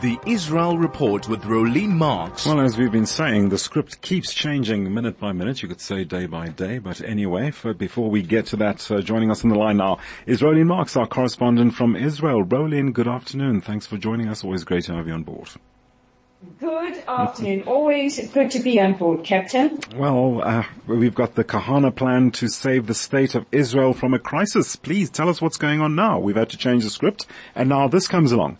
The Israel Report with Rolene Marks. Well, as we've been saying, the script keeps changing minute by minute. You could say day by day. But anyway, for, before we get to that, uh, joining us on the line now is Rolene Marks, our correspondent from Israel. Rolene, good afternoon. Thanks for joining us. Always great to have you on board. Good afternoon. Always good to be on board, Captain. Well, uh, we've got the Kahana plan to save the state of Israel from a crisis. Please tell us what's going on now. We've had to change the script and now this comes along.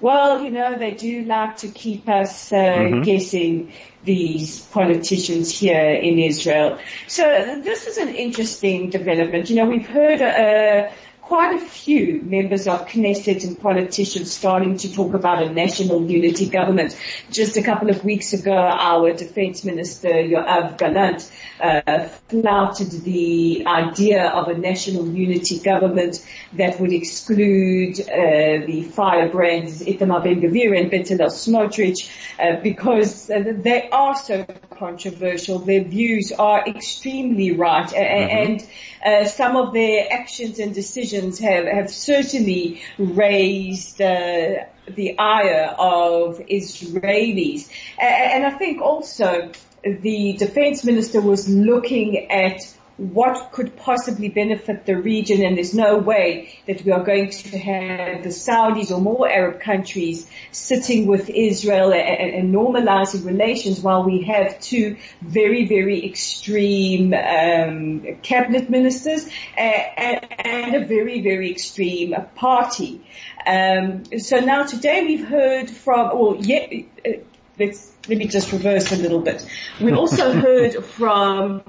Well, you know, they do like to keep us uh, mm-hmm. guessing these politicians here in Israel. So this is an interesting development. You know, we've heard uh, quite a few members of Knesset and politicians starting to talk about a national unity government. Just a couple of weeks ago, our defense minister, Yoav Gallant, uh, flouted the idea of a national unity government that would exclude uh, the firebrands Itamar Ben-Gvir and Bezalel Smotrich uh, because they are so controversial. Their views are extremely right mm-hmm. and uh, some of their actions and decisions have, have certainly raised uh, the ire of Israelis. And I think also the defense minister was looking at what could possibly benefit the region and there's no way that we are going to have the Saudis or more Arab countries sitting with Israel and, and normalizing relations while we have two very, very extreme um, cabinet ministers and, and, a very, very extreme party. Um, so now today we've heard from, well, yeah, uh, let's, let me just reverse a little bit. We also heard from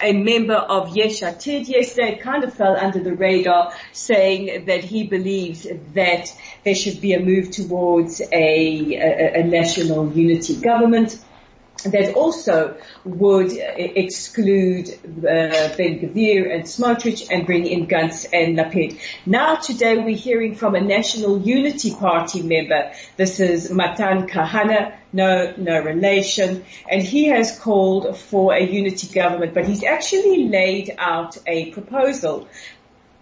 a member of Yesh Atid yesterday kind of fell under the radar saying that he believes that there should be a move towards a, a, a national unity government that also would exclude uh, Ben Gvir and Smotrich and bring in Gantz and Lapid. Now today we're hearing from a National Unity Party member. This is Matan Kahana, no, no relation, and he has called for a unity government, but he's actually laid out a proposal.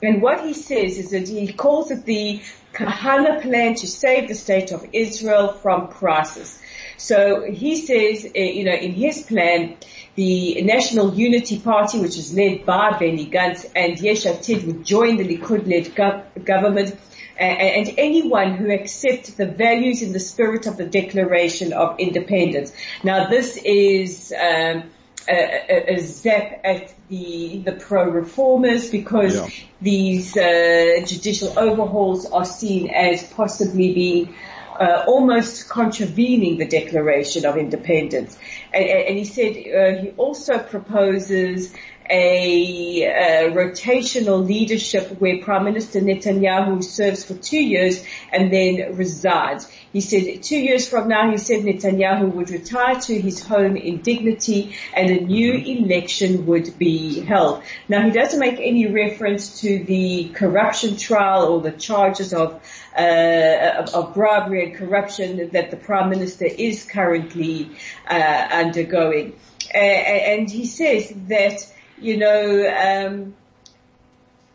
And what he says is that he calls it the Kahana plan to save the state of Israel from crisis. So he says, uh, you know, in his plan, the National Unity Party, which is led by Benny Gantz and Yesh Atid would join the Likud-led gov- government and anyone who accepts the values and the spirit of the Declaration of Independence. Now this is um, a, a, a, zap at the the pro-reformers because yeah. these uh, judicial overhauls are seen as possibly being uh, almost contravening the Declaration of Independence. And, and he said uh, he also proposes a, rotational leadership where Prime Minister Netanyahu serves for two years and then resigns. He said two years from now, he said Netanyahu would retire to his home in dignity and a new election would be held. Now he doesn't make any reference to the corruption trial or the charges of, uh, of, of bribery and corruption that the Prime Minister is currently uh, undergoing. Uh, and he says that, you know, um,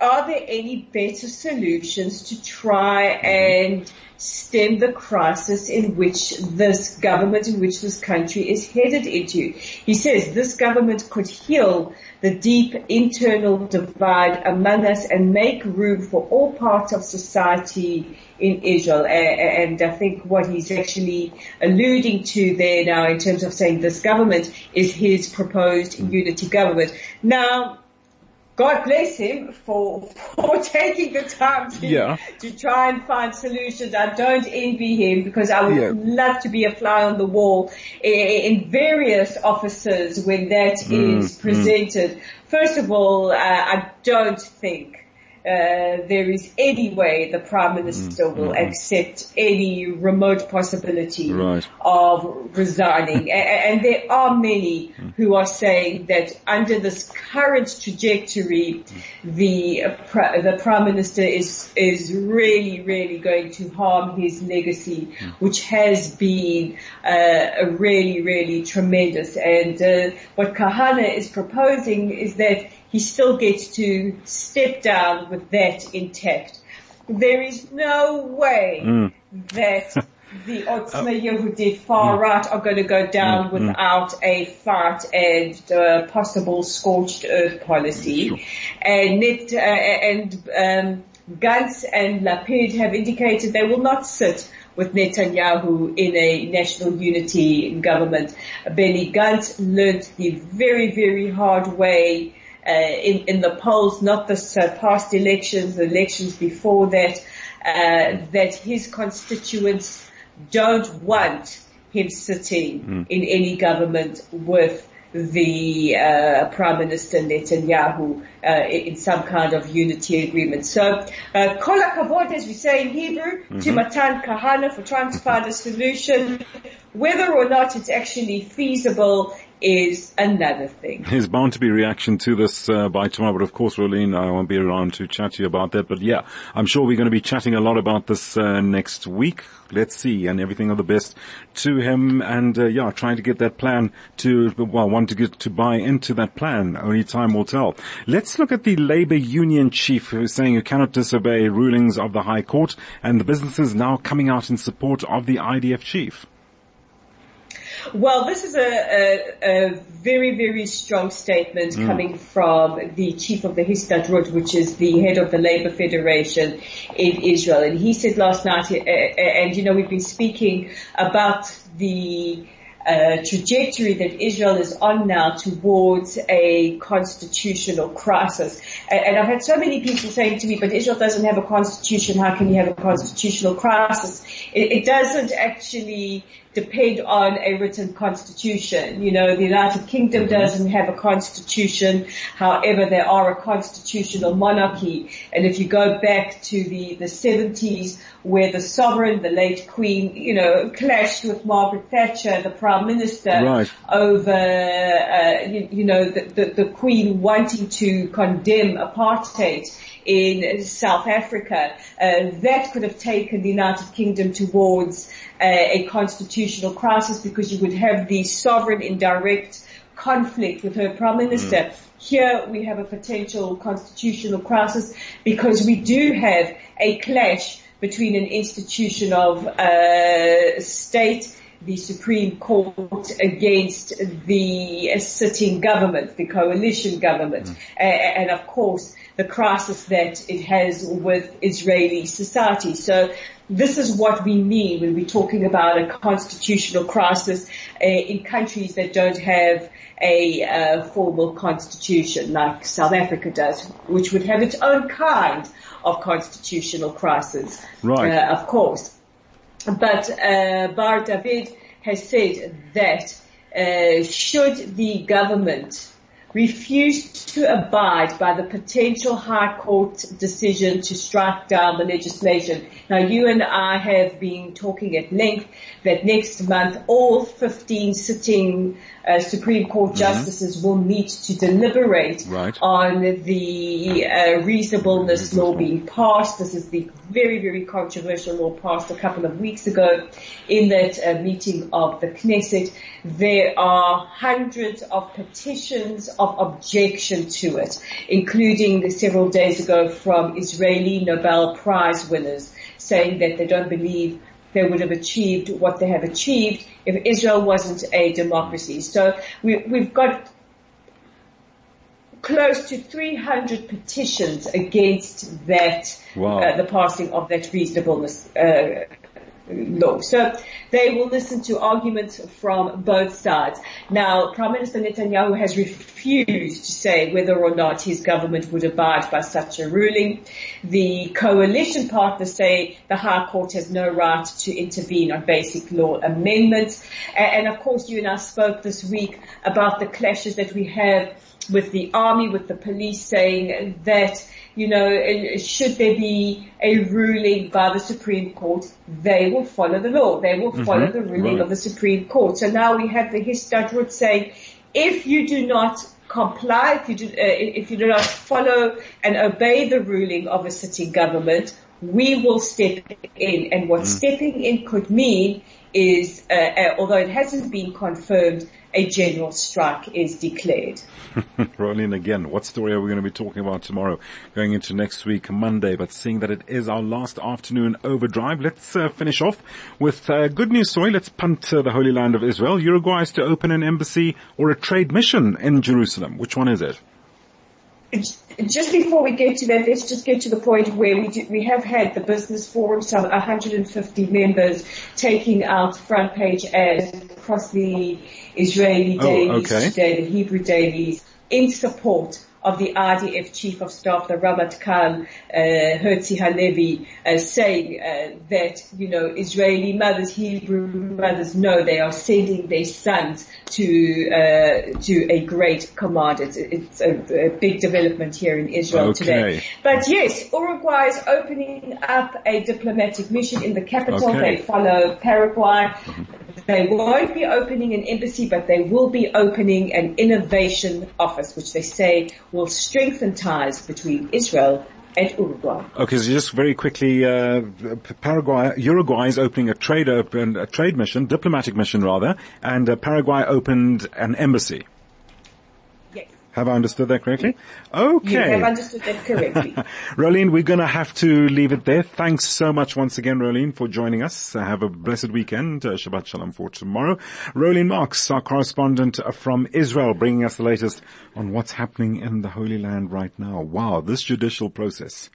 are there any better solutions to try and stem the crisis in which this government, in which this country is headed into? He says this government could heal the deep internal divide among us and make room for all parts of society in Israel. And I think what he's actually alluding to there now in terms of saying this government is his proposed unity government. Now, God bless him for, for taking the time to, yeah. to try and find solutions. I don't envy him because I would yeah. love to be a fly on the wall in, various offices when that mm, is mm. presented. Mm. First of all, uh, I don't think uh, there is any way the Prime Minister mm, will mm, accept any remote possibility right. of resigning. and, and, there are many mm. who are saying that under this current trajectory, the, uh, the Prime Minister is, is really, really going to harm his legacy, mm. which has been uh, really, really tremendous. And uh, what Kahana is proposing is that he still gets to step down with that intact. There is no way mm. that the Otzma Yehudit far mm. right are going to go down mm, mm. without a fight and uh, possible scorched earth policy. And net, uh, and um, Gantz and Lapid have indicated they will not sit with Netanyahu in a national unity government. Benny Gantz learnt the very, very hard way uh, in, in the polls, not the uh, past elections, the elections before that, uh, that his constituents don't want him sitting mm. in any government with the uh, Prime Minister Netanyahu uh, in some kind of unity agreement. So, uh, kol hakavod, as we say in Hebrew, mm-hmm. to Matan Kahana for trying to find a solution. Whether or not it's actually feasible is another thing. There's bound to be reaction to this uh, by tomorrow, but of course, Rolene, I won't be around to chat to you about that. But yeah, I'm sure we're going to be chatting a lot about this uh, next week. Let's see, and everything of the best to him, and uh, yeah, trying to get that plan to well, want to get to buy into that plan. Only time will tell. Let's look at the Labour Union chief who's saying you cannot disobey rulings of the High Court, and the businesses now coming out in support of the IDF chief. Well, this is a, a, a very, very strong statement mm. coming from the chief of the Histadrut, which is the head of the Labour Federation in Israel. And he said last night, and you know, we've been speaking about the uh, trajectory that Israel is on now towards a constitutional crisis. And, and, I've had so many people saying to me, but Israel doesn't have a constitution, how can you have a constitutional crisis? It, it doesn't actually depend on a written constitution. You know, the United Kingdom mm-hmm. doesn't have a constitution. However, they are a constitutional monarchy. And if you go back to the, the 70s where the sovereign, the late queen, you know, clashed with Margaret Thatcher, the prime minister, right. over, uh, you, you, know, the, the, the queen wanting to condemn apartheid in South Africa, uh, that could have taken the United Kingdom towards a constitutional crisis because you would have the sovereign in direct conflict with her prime minister. Mm. Here we have a potential constitutional crisis because we do have a clash between an institution of uh, state the Supreme Court against the sitting government, the coalition government, mm. and of course the crisis that it has with Israeli society. So this is what we mean when we're talking about a constitutional crisis uh, in countries that don't have a uh, formal constitution like South Africa does, which would have its own kind of constitutional crisis, right. Uh, of course. But uh, Bar David has said that uh, should the government refused to abide by the potential High Court decision to strike down the legislation. Now you and I have been talking at length that next month all 15 sitting uh, Supreme Court mm-hmm. justices will meet to deliberate right. on the uh, reasonableness law being passed. This is the very, very controversial law passed a couple of weeks ago in that uh, meeting of the Knesset. There are hundreds of petitions of objection to it, including several days ago from Israeli Nobel Prize winners saying that they don't believe they would have achieved what they have achieved if Israel wasn't a democracy. So we, we've got close to 300 petitions against that, wow. uh, the passing of that reasonableness uh, law. So they will listen to arguments from both sides. Now, Prime Minister Netanyahu has refused to say whether or not his government would abide by such a ruling. The coalition partners say the High Court has no right to intervene on basic law amendments. And, of course, you and I spoke this week about the clashes that we have with the army, with the police saying that you know, should there be a ruling by the Supreme Court, they will follow the law. They will follow mm-hmm. the ruling right. of the Supreme Court. So now we have the Histadrut saying, if you do not comply, if you do, uh, if you do not follow and obey the ruling of a sitting government, we will step in. And what mm. stepping in could mean is, uh, uh, although it hasn't been confirmed, a general strike is declared. Rolling again. What story are we going to be talking about tomorrow? Going into next week, Monday, but seeing that it is our last afternoon overdrive, let's uh, finish off with uh, good news story. Let's punt uh, the Holy Land of Israel. Uruguay is to open an embassy or a trade mission in Jerusalem. Which one is it? Just before we get to that, let's just get to the point where we do, we have had the business forum, some 150 members taking out front page ads across the Israeli oh, dailies, okay. today, the Hebrew dailies, in support of the IDF Chief of Staff, the Ramatkal, uh, Herzi Halevi, uh, saying uh, that, you know, Israeli mothers, Hebrew mothers know they are sending their sons to, uh, to a great command. It's, it's a, a, big development here in Israel okay. today. But yes, Uruguay is opening up a diplomatic mission in the capital. Okay. They follow Paraguay. Mm-hmm. They won't be opening an embassy, but they will be opening an innovation office, which they say will strengthen ties between Israel and Uruguay. Okay, so just very quickly, uh, Paraguay, Uruguay is opening a trade, open, a trade mission, diplomatic mission rather, and uh, Paraguay opened an embassy. Have I understood that correctly? Okay. You have understood that correctly. Rolene, we're going to have to leave it there. Thanks so much once again, Rolene, for joining us. Uh, have a blessed weekend. Uh, Shabbat Shalom for tomorrow. Rolene Marks, our correspondent from Israel, bringing us the latest on what's happening in the Holy Land right now. Wow, this judicial process.